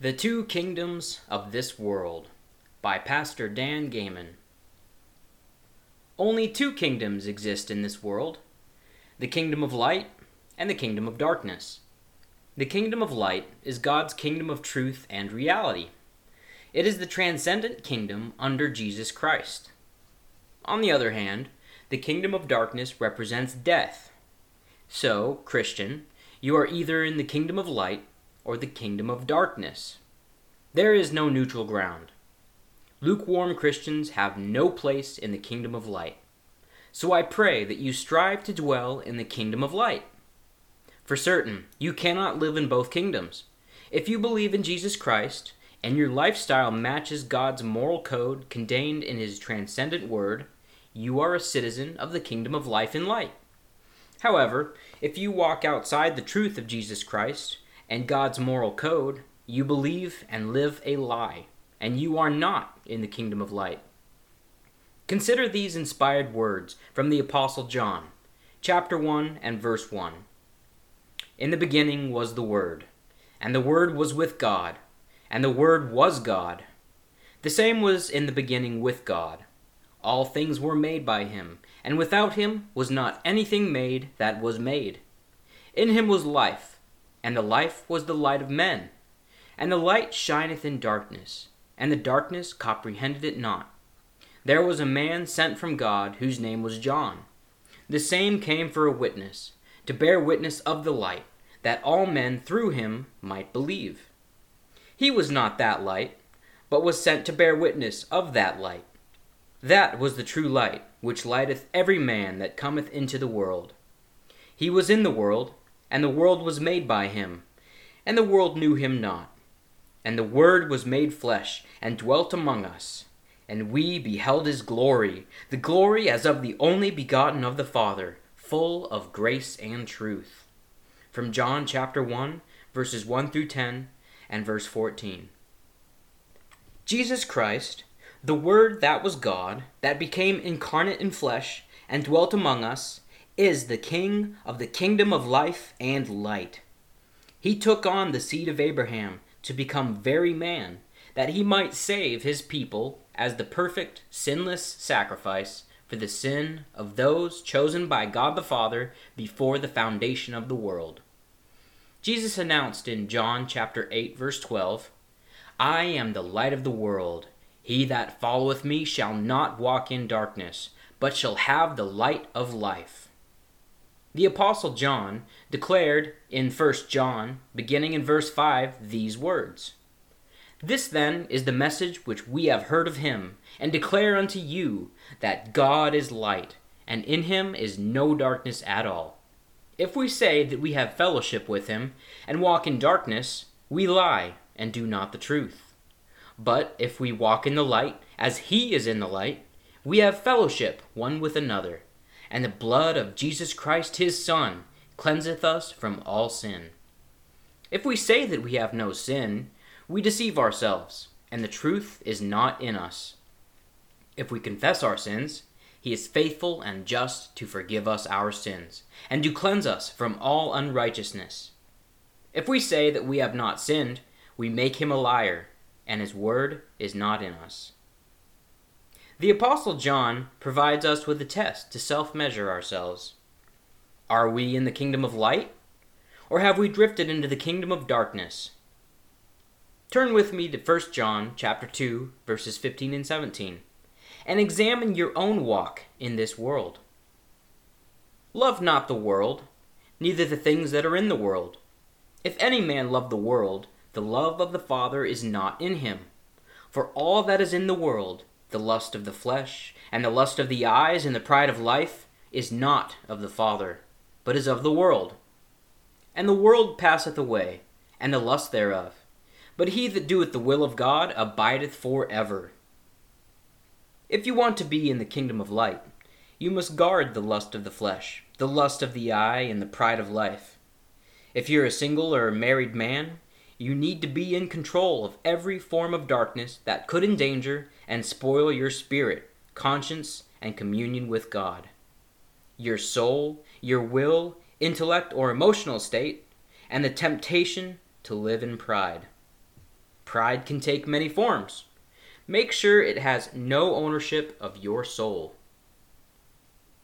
The Two Kingdoms of This World by Pastor Dan Gayman. Only two kingdoms exist in this world the kingdom of light and the kingdom of darkness. The kingdom of light is God's kingdom of truth and reality. It is the transcendent kingdom under Jesus Christ. On the other hand, the kingdom of darkness represents death. So, Christian, you are either in the kingdom of light or the kingdom of darkness. There is no neutral ground. Lukewarm Christians have no place in the kingdom of light. So I pray that you strive to dwell in the kingdom of light. For certain, you cannot live in both kingdoms. If you believe in Jesus Christ, and your lifestyle matches God's moral code contained in His transcendent Word, you are a citizen of the kingdom of life and light. However, if you walk outside the truth of Jesus Christ and God's moral code, you believe and live a lie, and you are not in the kingdom of light. Consider these inspired words from the Apostle John, chapter 1 and verse 1. In the beginning was the Word, and the Word was with God, and the Word was God. The same was in the beginning with God. All things were made by him, and without him was not anything made that was made. In him was life, and the life was the light of men. And the light shineth in darkness, and the darkness comprehended it not. There was a man sent from God, whose name was John. The same came for a witness, to bear witness of the light, that all men through him might believe. He was not that light, but was sent to bear witness of that light. That was the true light, which lighteth every man that cometh into the world. He was in the world, and the world was made by him, and the world knew him not. And the Word was made flesh, and dwelt among us. And we beheld his glory, the glory as of the only begotten of the Father, full of grace and truth. From John chapter 1, verses 1 through 10, and verse 14. Jesus Christ, the Word that was God, that became incarnate in flesh, and dwelt among us, is the King of the kingdom of life and light. He took on the seed of Abraham to become very man, that he might save his people as the perfect, sinless sacrifice for the sin of those chosen by God the Father before the foundation of the world. Jesus announced in John chapter 8 verse 12, I am the light of the world. He that followeth me shall not walk in darkness, but shall have the light of life. The Apostle John declared in 1 John, beginning in verse 5, these words This then is the message which we have heard of him, and declare unto you, that God is light, and in him is no darkness at all. If we say that we have fellowship with him, and walk in darkness, we lie, and do not the truth. But if we walk in the light, as he is in the light, we have fellowship one with another, and the blood of Jesus Christ his Son cleanseth us from all sin. If we say that we have no sin, we deceive ourselves, and the truth is not in us. If we confess our sins, he is faithful and just to forgive us our sins, and to cleanse us from all unrighteousness. If we say that we have not sinned, we make him a liar and his word is not in us. The Apostle John provides us with a test to self measure ourselves. Are we in the kingdom of light? Or have we drifted into the kingdom of darkness? Turn with me to 1 John chapter 2 verses 15 and 17 and examine your own walk in this world. Love not the world, neither the things that are in the world. If any man love the world, the love of the Father is not in him. For all that is in the world, the lust of the flesh, and the lust of the eyes, and the pride of life, is not of the Father, but is of the world. And the world passeth away, and the lust thereof. But he that doeth the will of God abideth for ever. If you want to be in the kingdom of light, you must guard the lust of the flesh, the lust of the eye, and the pride of life. If you're a single or a married man, you need to be in control of every form of darkness that could endanger and spoil your spirit, conscience, and communion with God. Your soul, your will, intellect, or emotional state, and the temptation to live in pride. Pride can take many forms. Make sure it has no ownership of your soul.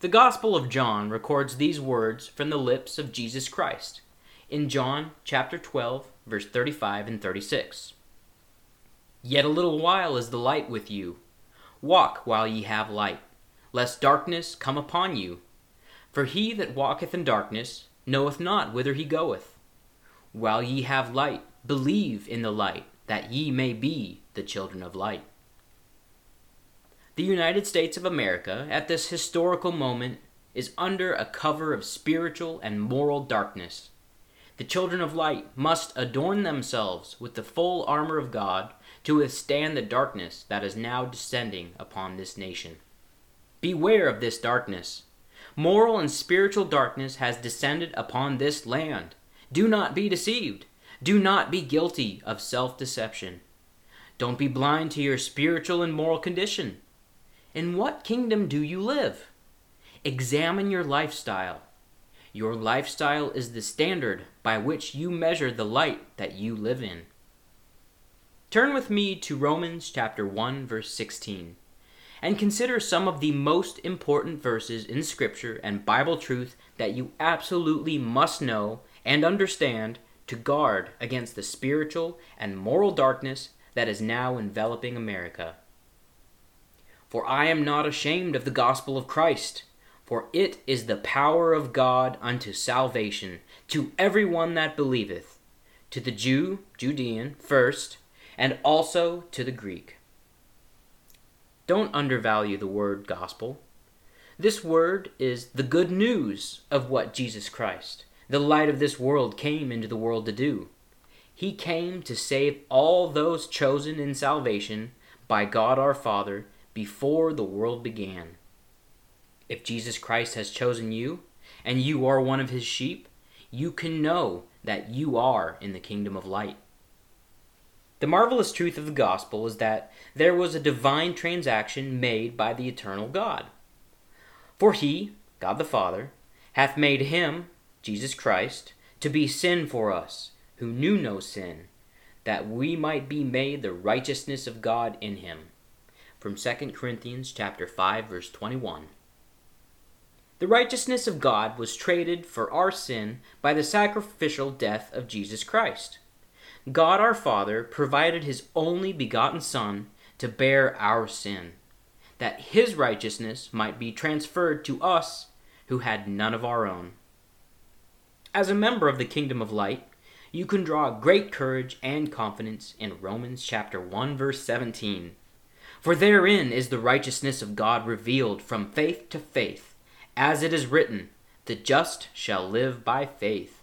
The Gospel of John records these words from the lips of Jesus Christ in John chapter 12, verse 35 and 36. Yet a little while is the light with you. Walk while ye have light, lest darkness come upon you. For he that walketh in darkness knoweth not whither he goeth. While ye have light, believe in the light, that ye may be the children of light. The United States of America, at this historical moment, is under a cover of spiritual and moral darkness. The children of light must adorn themselves with the full armor of God to withstand the darkness that is now descending upon this nation. Beware of this darkness. Moral and spiritual darkness has descended upon this land. Do not be deceived. Do not be guilty of self deception. Don't be blind to your spiritual and moral condition. In what kingdom do you live? Examine your lifestyle. Your lifestyle is the standard by which you measure the light that you live in. Turn with me to Romans chapter 1 verse 16 and consider some of the most important verses in scripture and Bible truth that you absolutely must know and understand to guard against the spiritual and moral darkness that is now enveloping America. For I am not ashamed of the gospel of Christ, for it is the power of God unto salvation to every one that believeth, to the Jew, Judean, first, and also to the Greek. Don't undervalue the word gospel. This word is the good news of what Jesus Christ, the light of this world, came into the world to do. He came to save all those chosen in salvation by God our Father before the world began. If Jesus Christ has chosen you, and you are one of his sheep, you can know that you are in the kingdom of light. The marvelous truth of the gospel is that there was a divine transaction made by the eternal God. For he, God the Father, hath made him, Jesus Christ, to be sin for us, who knew no sin, that we might be made the righteousness of God in him from 2 Corinthians chapter 5 verse 21. The righteousness of God was traded for our sin by the sacrificial death of Jesus Christ. God our Father provided his only begotten Son to bear our sin, that his righteousness might be transferred to us who had none of our own. As a member of the kingdom of light, you can draw great courage and confidence in Romans chapter 1 verse 17 for therein is the righteousness of God revealed from faith to faith, as it is written, The just shall live by faith.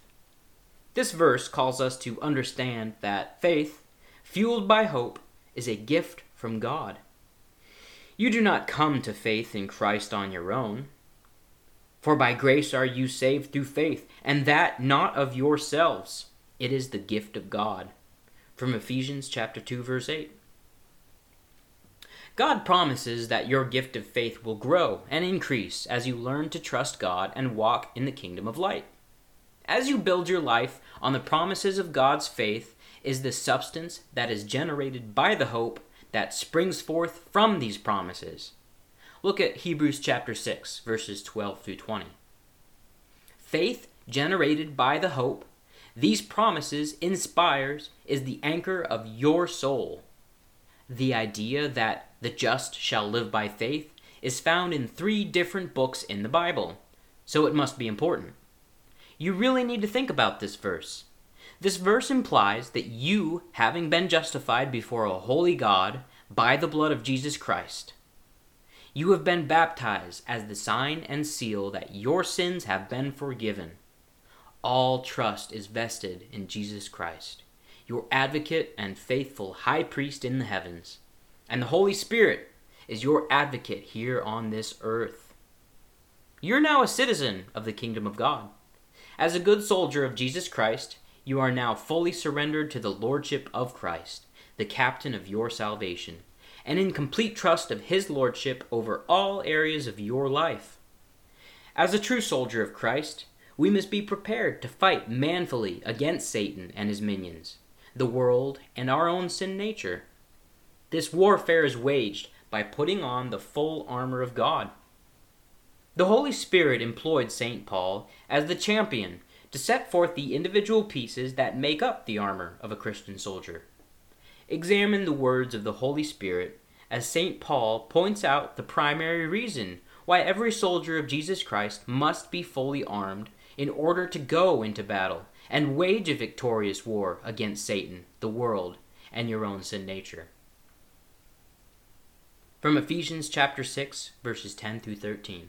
This verse calls us to understand that faith, fueled by hope, is a gift from God. You do not come to faith in Christ on your own. For by grace are you saved through faith, and that not of yourselves. It is the gift of God. From Ephesians chapter 2 verse 8. God promises that your gift of faith will grow and increase as you learn to trust God and walk in the kingdom of light. As you build your life on the promises of God's faith, is the substance that is generated by the hope that springs forth from these promises. Look at Hebrews chapter 6, verses 12 through 20. Faith generated by the hope these promises inspires is the anchor of your soul. The idea that the just shall live by faith, is found in three different books in the Bible, so it must be important. You really need to think about this verse. This verse implies that you, having been justified before a holy God by the blood of Jesus Christ, you have been baptized as the sign and seal that your sins have been forgiven. All trust is vested in Jesus Christ, your advocate and faithful high priest in the heavens and the Holy Spirit is your advocate here on this earth. You're now a citizen of the kingdom of God. As a good soldier of Jesus Christ, you are now fully surrendered to the lordship of Christ, the captain of your salvation, and in complete trust of his lordship over all areas of your life. As a true soldier of Christ, we must be prepared to fight manfully against Satan and his minions the world, and our own sin nature. This warfare is waged by putting on the full armor of God. The Holy Spirit employed St. Paul as the champion to set forth the individual pieces that make up the armor of a Christian soldier. Examine the words of the Holy Spirit as St. Paul points out the primary reason why every soldier of Jesus Christ must be fully armed in order to go into battle and wage a victorious war against Satan, the world, and your own sin nature. From Ephesians chapter 6, verses 10 through 13.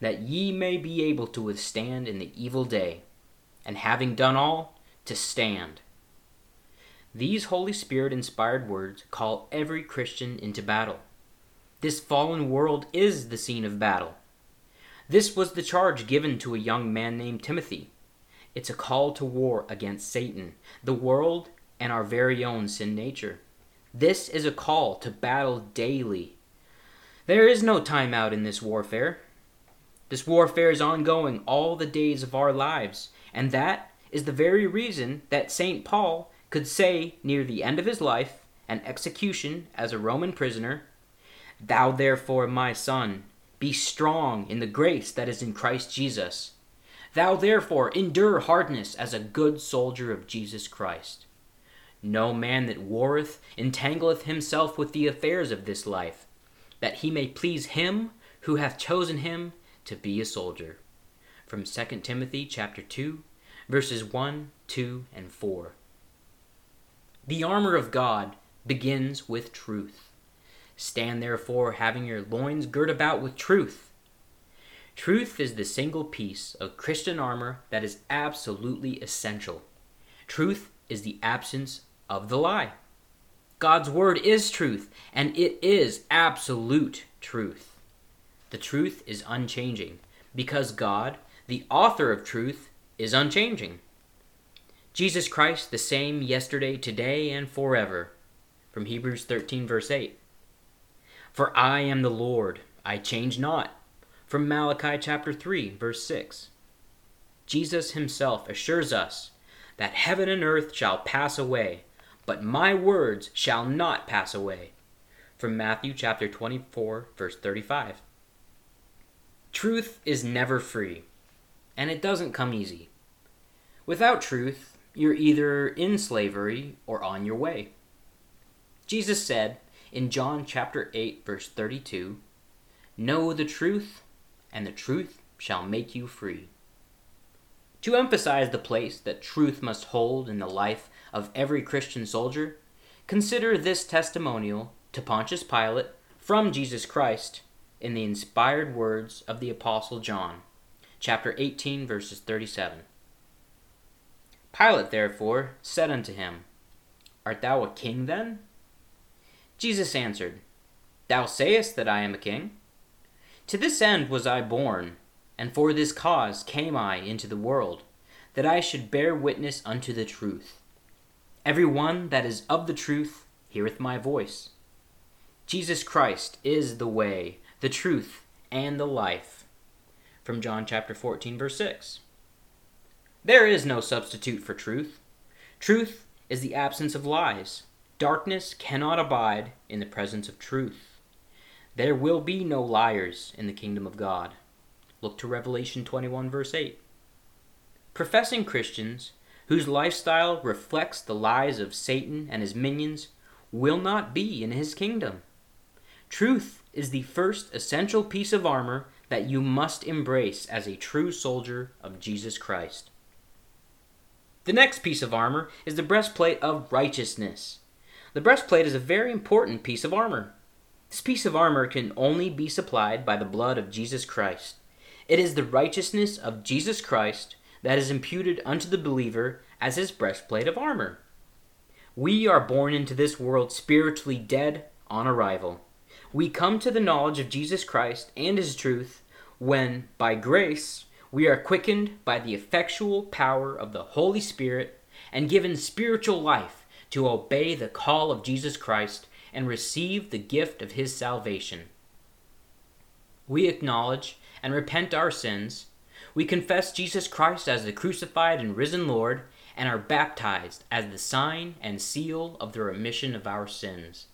that ye may be able to withstand in the evil day, and having done all, to stand. These Holy Spirit inspired words call every Christian into battle. This fallen world is the scene of battle. This was the charge given to a young man named Timothy. It's a call to war against Satan, the world, and our very own sin nature. This is a call to battle daily. There is no time out in this warfare. This warfare is ongoing all the days of our lives, and that is the very reason that St. Paul could say near the end of his life and execution as a Roman prisoner, Thou therefore, my son, be strong in the grace that is in Christ Jesus. Thou therefore endure hardness as a good soldier of Jesus Christ. No man that warreth entangleth himself with the affairs of this life, that he may please him who hath chosen him to be a soldier. From 2 Timothy chapter 2, verses 1, 2, and 4. The armor of God begins with truth. Stand therefore, having your loins girt about with truth. Truth is the single piece of Christian armor that is absolutely essential. Truth is the absence of the lie. God's word is truth, and it is absolute truth. The truth is unchanging, because God, the author of truth, is unchanging. Jesus Christ, the same yesterday, today, and forever. From Hebrews 13, verse 8. For I am the Lord, I change not. From Malachi chapter 3, verse 6. Jesus himself assures us that heaven and earth shall pass away, but my words shall not pass away. From Matthew chapter 24, verse 35. Truth is never free, and it doesn't come easy. Without truth, you're either in slavery or on your way. Jesus said in John chapter 8 verse 32, "Know the truth, and the truth shall make you free." To emphasize the place that truth must hold in the life of every Christian soldier, consider this testimonial to Pontius Pilate from Jesus Christ in the inspired words of the Apostle John, chapter 18, verses 37. Pilate therefore said unto him, Art thou a king then? Jesus answered, Thou sayest that I am a king. To this end was I born, and for this cause came I into the world, that I should bear witness unto the truth. Every one that is of the truth heareth my voice. Jesus Christ is the way, the truth, and the life. From John chapter 14, verse 6. There is no substitute for truth. Truth is the absence of lies. Darkness cannot abide in the presence of truth. There will be no liars in the kingdom of God. Look to Revelation 21, verse 8. Professing Christians whose lifestyle reflects the lies of Satan and his minions will not be in his kingdom. Truth is the first essential piece of armor that you must embrace as a true soldier of Jesus Christ. The next piece of armor is the breastplate of righteousness. The breastplate is a very important piece of armor. This piece of armor can only be supplied by the blood of Jesus Christ. It is the righteousness of Jesus Christ that is imputed unto the believer as his breastplate of armor. We are born into this world spiritually dead on arrival. We come to the knowledge of Jesus Christ and his truth when, by grace, we are quickened by the effectual power of the Holy Spirit and given spiritual life to obey the call of Jesus Christ and receive the gift of his salvation. We acknowledge and repent our sins. We confess Jesus Christ as the crucified and risen Lord and are baptized as the sign and seal of the remission of our sins.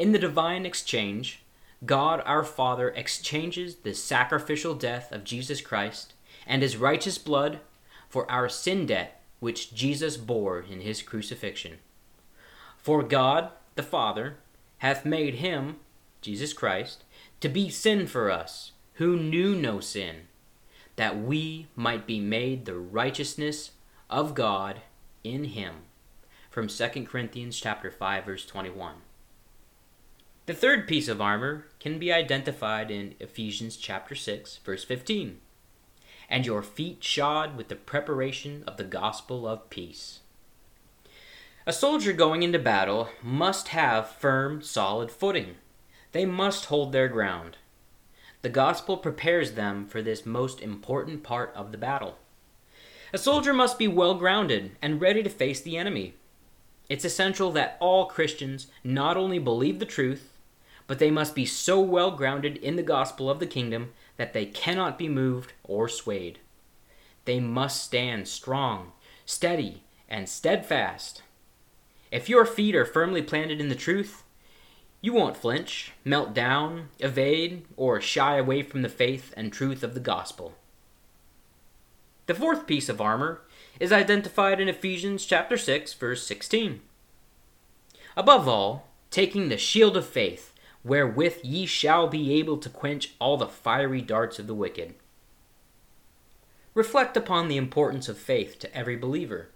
In the divine exchange, God our Father exchanges the sacrificial death of Jesus Christ and his righteous blood for our sin debt which Jesus bore in his crucifixion. For God the Father hath made him, Jesus Christ, to be sin for us, who knew no sin, that we might be made the righteousness of God in him. From 2 Corinthians chapter 5 verse 21. The third piece of armor can be identified in Ephesians chapter 6 verse 15. And your feet shod with the preparation of the gospel of peace. A soldier going into battle must have firm, solid footing. They must hold their ground. The gospel prepares them for this most important part of the battle. A soldier must be well grounded and ready to face the enemy. It's essential that all Christians not only believe the truth, but they must be so well grounded in the gospel of the kingdom that they cannot be moved or swayed. They must stand strong, steady, and steadfast. If your feet are firmly planted in the truth, you won't flinch, melt down, evade, or shy away from the faith and truth of the gospel. The fourth piece of armor is identified in Ephesians chapter 6 verse 16. Above all, taking the shield of faith, wherewith ye shall be able to quench all the fiery darts of the wicked. Reflect upon the importance of faith to every believer.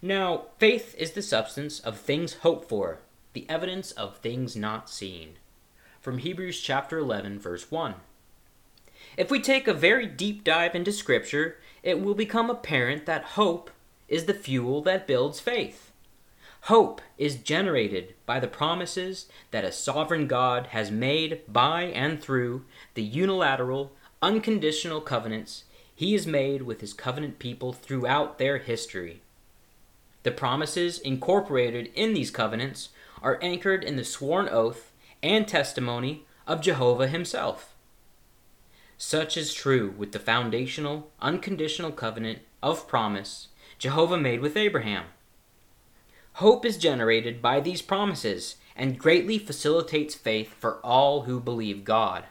Now, faith is the substance of things hoped for, the evidence of things not seen. From Hebrews chapter 11, verse 1. If we take a very deep dive into Scripture, it will become apparent that hope is the fuel that builds faith. Hope is generated by the promises that a sovereign God has made by and through the unilateral, unconditional covenants he has made with his covenant people throughout their history. The promises incorporated in these covenants are anchored in the sworn oath and testimony of Jehovah himself. Such is true with the foundational, unconditional covenant of promise Jehovah made with Abraham. Hope is generated by these promises and greatly facilitates faith for all who believe God.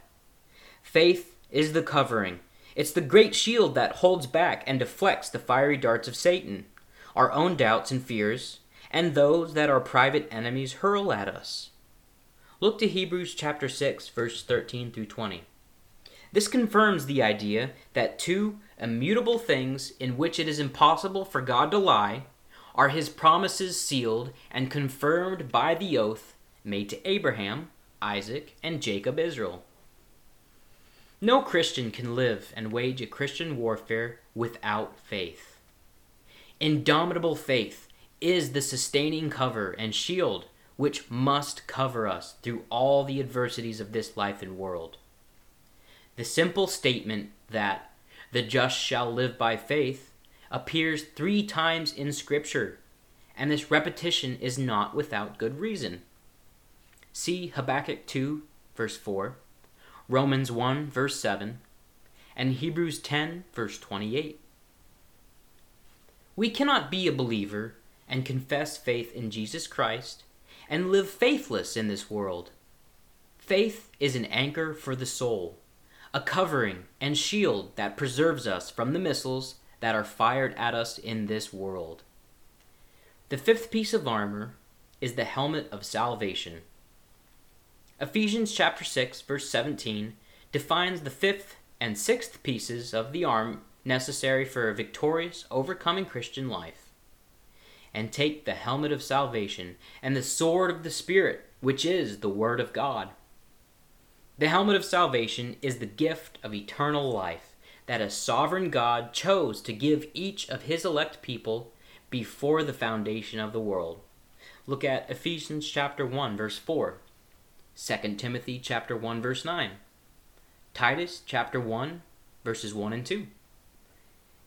Faith is the covering, it's the great shield that holds back and deflects the fiery darts of Satan, our own doubts and fears, and those that our private enemies hurl at us. Look to Hebrews chapter 6 verse 13 through 20. This confirms the idea that two immutable things in which it is impossible for God to lie are his promises sealed and confirmed by the oath made to Abraham, Isaac, and Jacob Israel. No Christian can live and wage a Christian warfare without faith. Indomitable faith is the sustaining cover and shield which must cover us through all the adversities of this life and world. The simple statement that the just shall live by faith appears three times in Scripture, and this repetition is not without good reason. See Habakkuk 2, verse 4, Romans 1, verse 7, and Hebrews 10, verse 28. We cannot be a believer and confess faith in Jesus Christ and live faithless in this world. Faith is an anchor for the soul a covering and shield that preserves us from the missiles that are fired at us in this world. The fifth piece of armor is the helmet of salvation. Ephesians chapter 6 verse 17 defines the fifth and sixth pieces of the arm necessary for a victorious overcoming Christian life. And take the helmet of salvation and the sword of the spirit which is the word of God the helmet of salvation is the gift of eternal life that a sovereign God chose to give each of his elect people before the foundation of the world. Look at Ephesians chapter 1 verse 4, 2 Timothy chapter 1 verse 9, Titus chapter 1 verses 1 and 2,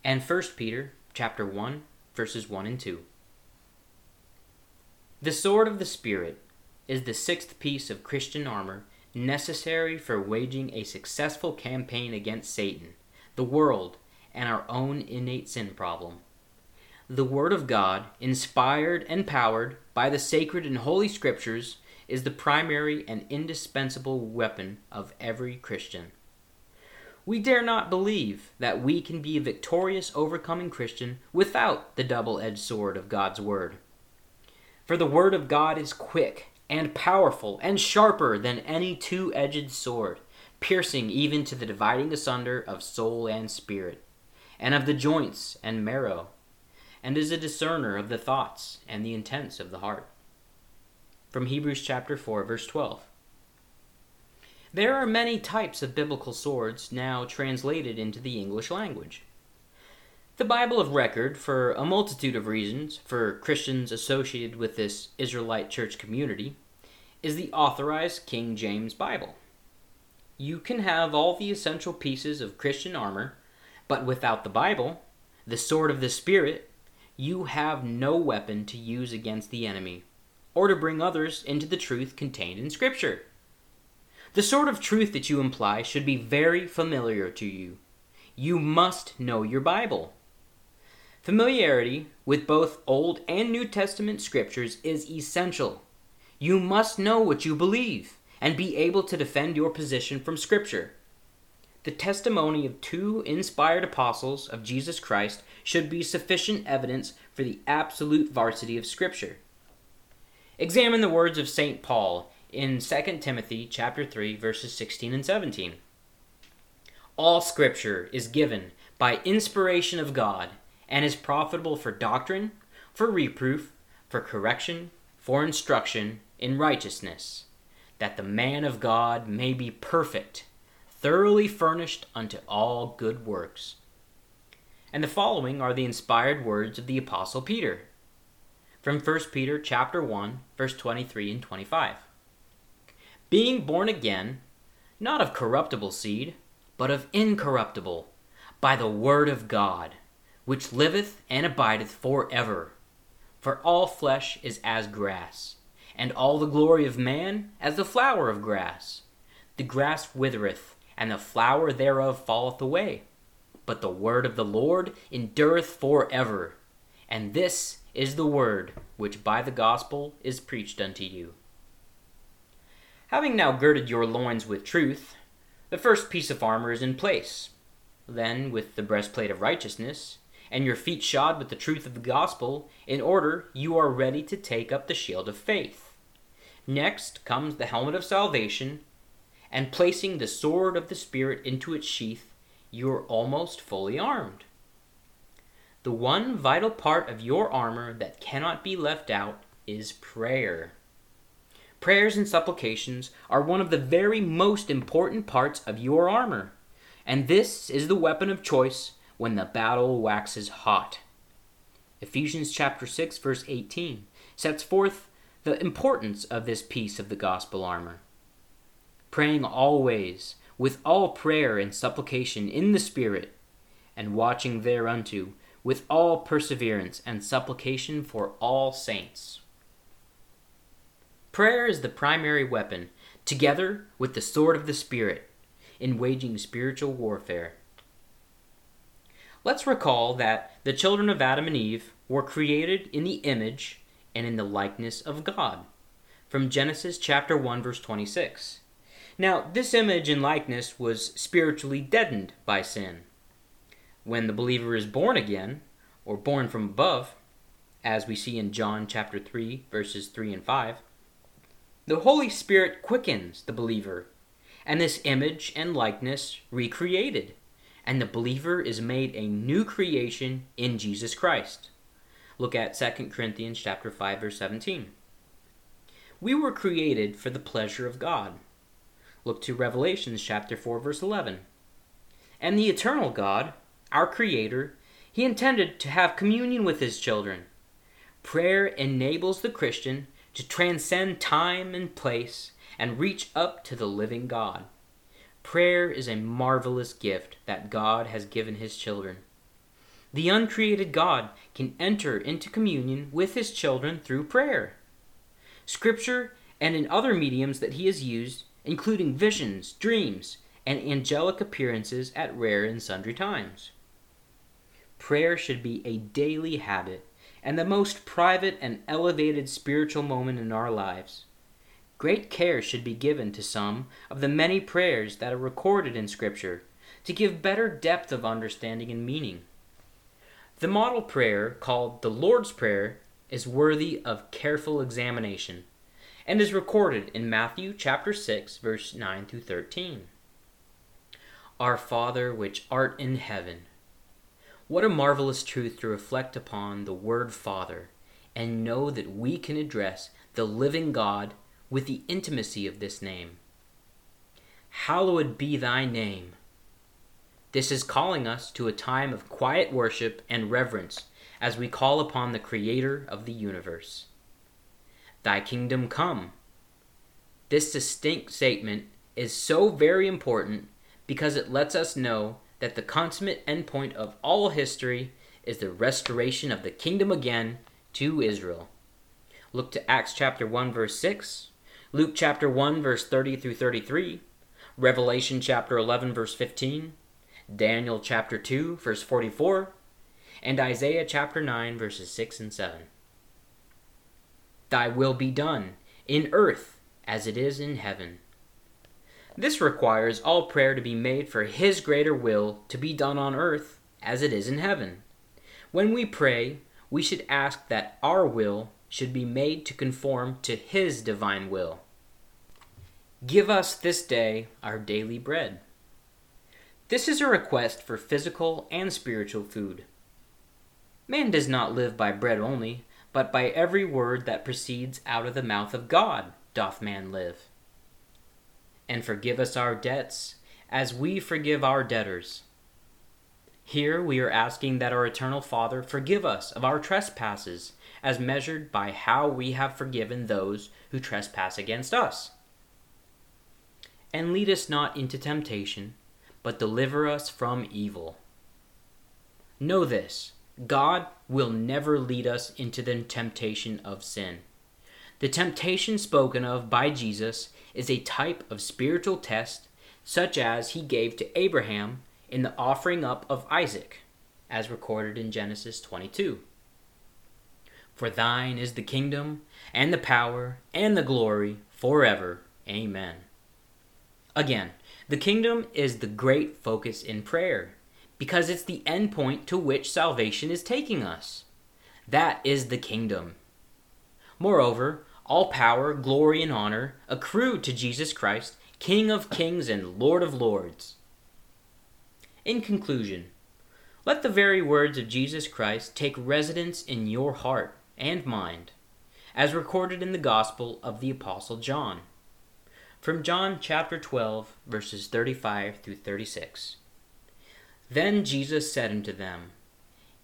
and 1 Peter chapter 1 verses 1 and 2. The sword of the Spirit is the sixth piece of Christian armor necessary for waging a successful campaign against Satan, the world, and our own innate sin problem. The Word of God, inspired and powered by the sacred and holy Scriptures, is the primary and indispensable weapon of every Christian. We dare not believe that we can be a victorious, overcoming Christian without the double edged sword of God's Word. For the Word of God is quick and powerful and sharper than any two edged sword, piercing even to the dividing asunder of soul and spirit, and of the joints and marrow, and is a discerner of the thoughts and the intents of the heart. From Hebrews chapter 4, verse 12. There are many types of biblical swords now translated into the English language. The Bible of record, for a multitude of reasons, for Christians associated with this Israelite church community, is the authorized King James Bible. You can have all the essential pieces of Christian armor, but without the Bible, the sword of the Spirit, you have no weapon to use against the enemy, or to bring others into the truth contained in Scripture. The sort of truth that you imply should be very familiar to you. You must know your Bible. Familiarity with both Old and New Testament scriptures is essential. You must know what you believe and be able to defend your position from Scripture. The testimony of two inspired apostles of Jesus Christ should be sufficient evidence for the absolute varsity of Scripture. Examine the words of St. Paul in 2 Timothy chapter 3 verses 16 and 17. All scripture is given by inspiration of God and is profitable for doctrine, for reproof, for correction, for instruction in righteousness, that the man of God may be perfect, thoroughly furnished unto all good works. And the following are the inspired words of the apostle Peter from 1 Peter chapter 1 verse 23 and 25. Being born again, not of corruptible seed, but of incorruptible, by the word of God, which liveth and abideth for ever. For all flesh is as grass, and all the glory of man as the flower of grass. The grass withereth, and the flower thereof falleth away. But the word of the Lord endureth for ever. And this is the word which by the gospel is preached unto you. Having now girded your loins with truth, the first piece of armor is in place. Then, with the breastplate of righteousness, and your feet shod with the truth of the gospel, in order you are ready to take up the shield of faith. Next comes the helmet of salvation, and placing the sword of the Spirit into its sheath, you are almost fully armed. The one vital part of your armor that cannot be left out is prayer. Prayers and supplications are one of the very most important parts of your armor, and this is the weapon of choice when the battle waxes hot. Ephesians chapter 6 verse 18 sets forth the importance of this piece of the gospel armor. Praying always with all prayer and supplication in the spirit and watching thereunto with all perseverance and supplication for all saints. Prayer is the primary weapon, together with the sword of the Spirit, in waging spiritual warfare. Let's recall that the children of Adam and Eve were created in the image and in the likeness of God. From Genesis chapter 1 verse 26. Now, this image and likeness was spiritually deadened by sin. When the believer is born again, or born from above, as we see in John chapter 3 verses 3 and 5, the Holy Spirit quickens the believer, and this image and likeness recreated and the believer is made a new creation in Jesus Christ. Look at 2 Corinthians chapter 5 verse 17. We were created for the pleasure of God. Look to Revelations chapter 4 verse 11. And the eternal God, our creator, he intended to have communion with his children Prayer enables the Christian to transcend time and place and reach up to the living God. Prayer is a marvelous gift that God has given his children. The uncreated God can enter into communion with his children through prayer. Scripture and in other mediums that he has used, including visions, dreams, and angelic appearances at rare and sundry times. Prayer should be a daily habit and the most private and elevated spiritual moment in our lives. Great care should be given to some of the many prayers that are recorded in Scripture to give better depth of understanding and meaning. The model prayer, called the Lord's Prayer, is worthy of careful examination and is recorded in Matthew chapter 6 verse 9 through 13. Our Father which art in heaven. What a marvelous truth to reflect upon the word Father and know that we can address the living God with the intimacy of this name. Hallowed be thy name. This is calling us to a time of quiet worship and reverence as we call upon the Creator of the universe. Thy kingdom come. This distinct statement is so very important because it lets us know that the consummate endpoint of all history is the restoration of the kingdom again to Israel. Look to Acts chapter 1 verse 6, Luke chapter 1 verse 30 through 33, Revelation chapter 11 verse 15, Daniel chapter 2, verse 44, and Isaiah chapter 9, verses 6 and 7. Thy will be done, in earth as it is in heaven. This requires all prayer to be made for His greater will to be done on earth as it is in heaven. When we pray, we should ask that our will should be made to conform to His divine will. Give us this day our daily bread. This is a request for physical and spiritual food. Man does not live by bread only, but by every word that proceeds out of the mouth of God doth man live. And forgive us our debts, as we forgive our debtors. Here we are asking that our eternal Father forgive us of our trespasses, as measured by how we have forgiven those who trespass against us. And lead us not into temptation but deliver us from evil. Know this God will never lead us into the temptation of sin. The temptation spoken of by Jesus is a type of spiritual test, such as he gave to Abraham in the offering up of Isaac, as recorded in Genesis 22. For thine is the kingdom, and the power, and the glory, forever. Amen. Again, the kingdom is the great focus in prayer because it's the end point to which salvation is taking us. That is the kingdom. Moreover, all power, glory, and honor accrue to Jesus Christ, King of kings and Lord of lords. In conclusion, let the very words of Jesus Christ take residence in your heart and mind, as recorded in the Gospel of the Apostle John. From John chapter 12, verses 35 through 36. Then Jesus said unto them,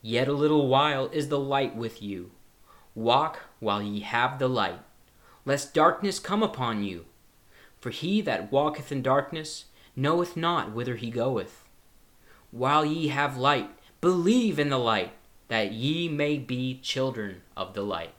Yet a little while is the light with you. Walk while ye have the light, lest darkness come upon you. For he that walketh in darkness knoweth not whither he goeth. While ye have light, believe in the light, that ye may be children of the light.